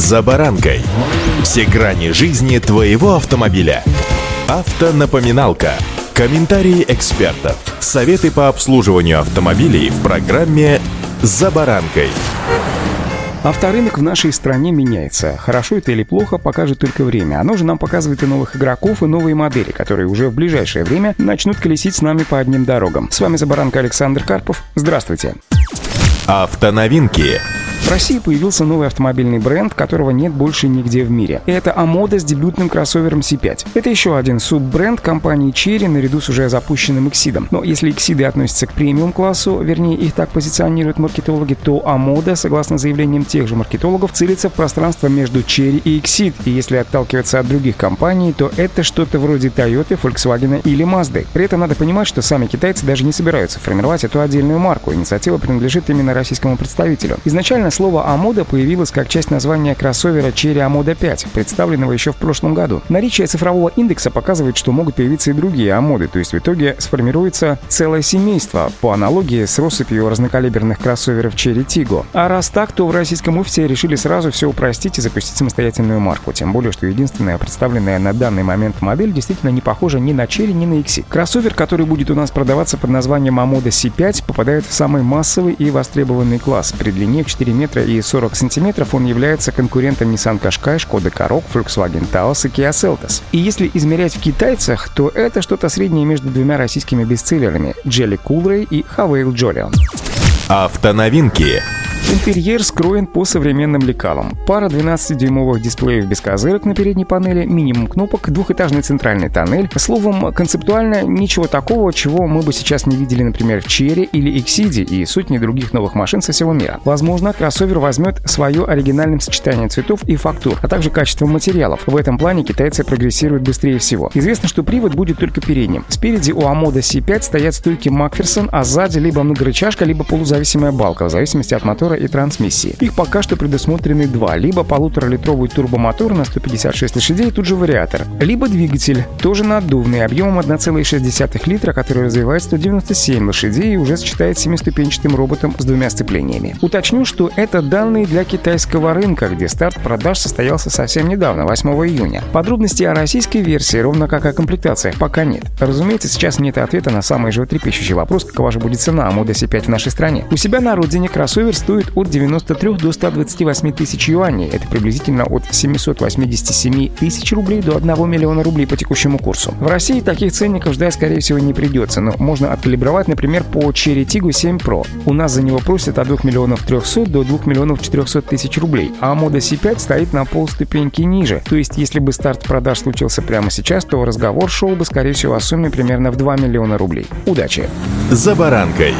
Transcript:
«За баранкой». Все грани жизни твоего автомобиля. Автонапоминалка. Комментарии экспертов. Советы по обслуживанию автомобилей в программе «За баранкой». Авторынок в нашей стране меняется. Хорошо это или плохо, покажет только время. Оно же нам показывает и новых игроков, и новые модели, которые уже в ближайшее время начнут колесить с нами по одним дорогам. С вами Забаранка Александр Карпов. Здравствуйте. Автоновинки. В России появился новый автомобильный бренд, которого нет больше нигде в мире. Это Амода с дебютным кроссовером C5. Это еще один суббренд компании Cherry наряду с уже запущенным Exceed. Но если Exceed относятся к премиум-классу, вернее их так позиционируют маркетологи, то Амода, согласно заявлениям тех же маркетологов, целится в пространство между Cherry и Exceed. И если отталкиваться от других компаний, то это что-то вроде Toyota, Volkswagen или Mazda. При этом надо понимать, что сами китайцы даже не собираются формировать эту отдельную марку. Инициатива принадлежит именно российскому представителю. Изначально слово «Амода» появилось как часть названия кроссовера Cherry Амода 5, представленного еще в прошлом году. Наличие цифрового индекса показывает, что могут появиться и другие Амоды, то есть в итоге сформируется целое семейство, по аналогии с россыпью разнокалиберных кроссоверов Cherry Tiggo. А раз так, то в российском офисе решили сразу все упростить и запустить самостоятельную марку, тем более, что единственная представленная на данный момент модель действительно не похожа ни на Cherry, ни на X. Кроссовер, который будет у нас продаваться под названием Амода C5, попадает в самый массовый и востребованный класс при длине в 4 метра и 40 сантиметров он является конкурентом Nissan Qashqai, Skoda Karoq, Volkswagen Taos и Kia Seltos. И если измерять в китайцах, то это что-то среднее между двумя российскими бестселлерами — Jelly Coolray и Havail Jolion. Автоновинки. Интерьер скроен по современным лекалам. Пара 12-дюймовых дисплеев без козырок на передней панели, минимум кнопок, двухэтажный центральный тоннель. Словом, концептуально ничего такого, чего мы бы сейчас не видели, например, в Черри или Exceed и сотни других новых машин со всего мира. Возможно, кроссовер возьмет свое оригинальным сочетанием цветов и фактур, а также качеством материалов. В этом плане китайцы прогрессируют быстрее всего. Известно, что привод будет только передним. Спереди у Амода C5 стоят стойки Макферсон, а сзади либо многорычажка, либо полузависимая балка, в зависимости от мотора и трансмиссии. Их пока что предусмотрены два, либо полуторалитровый турбомотор на 156 лошадей, тут же вариатор, либо двигатель, тоже наддувный, объемом 1,6 литра, который развивает 197 лошадей и уже сочетает семиступенчатым роботом с двумя сцеплениями. Уточню, что это данные для китайского рынка, где старт продаж состоялся совсем недавно, 8 июня. Подробностей о российской версии, ровно как о комплектациях, пока нет. Разумеется, сейчас нет ответа на самый животрепещущий вопрос, какова же будет цена Moda C5 в нашей стране. У себя на родине кроссовер стоит от 93 до 128 тысяч юаней. Это приблизительно от 787 тысяч рублей до 1 миллиона рублей по текущему курсу. В России таких ценников ждать, скорее всего, не придется, но можно откалибровать, например, по Cherry Tiggo 7 Pro. У нас за него просят от 2 миллионов 300 до 2 миллионов 400 тысяч рублей, а мода C5 стоит на полступеньки ниже. То есть, если бы старт продаж случился прямо сейчас, то разговор шел бы, скорее всего, о сумме примерно в 2 миллиона рублей. Удачи! «За баранкой»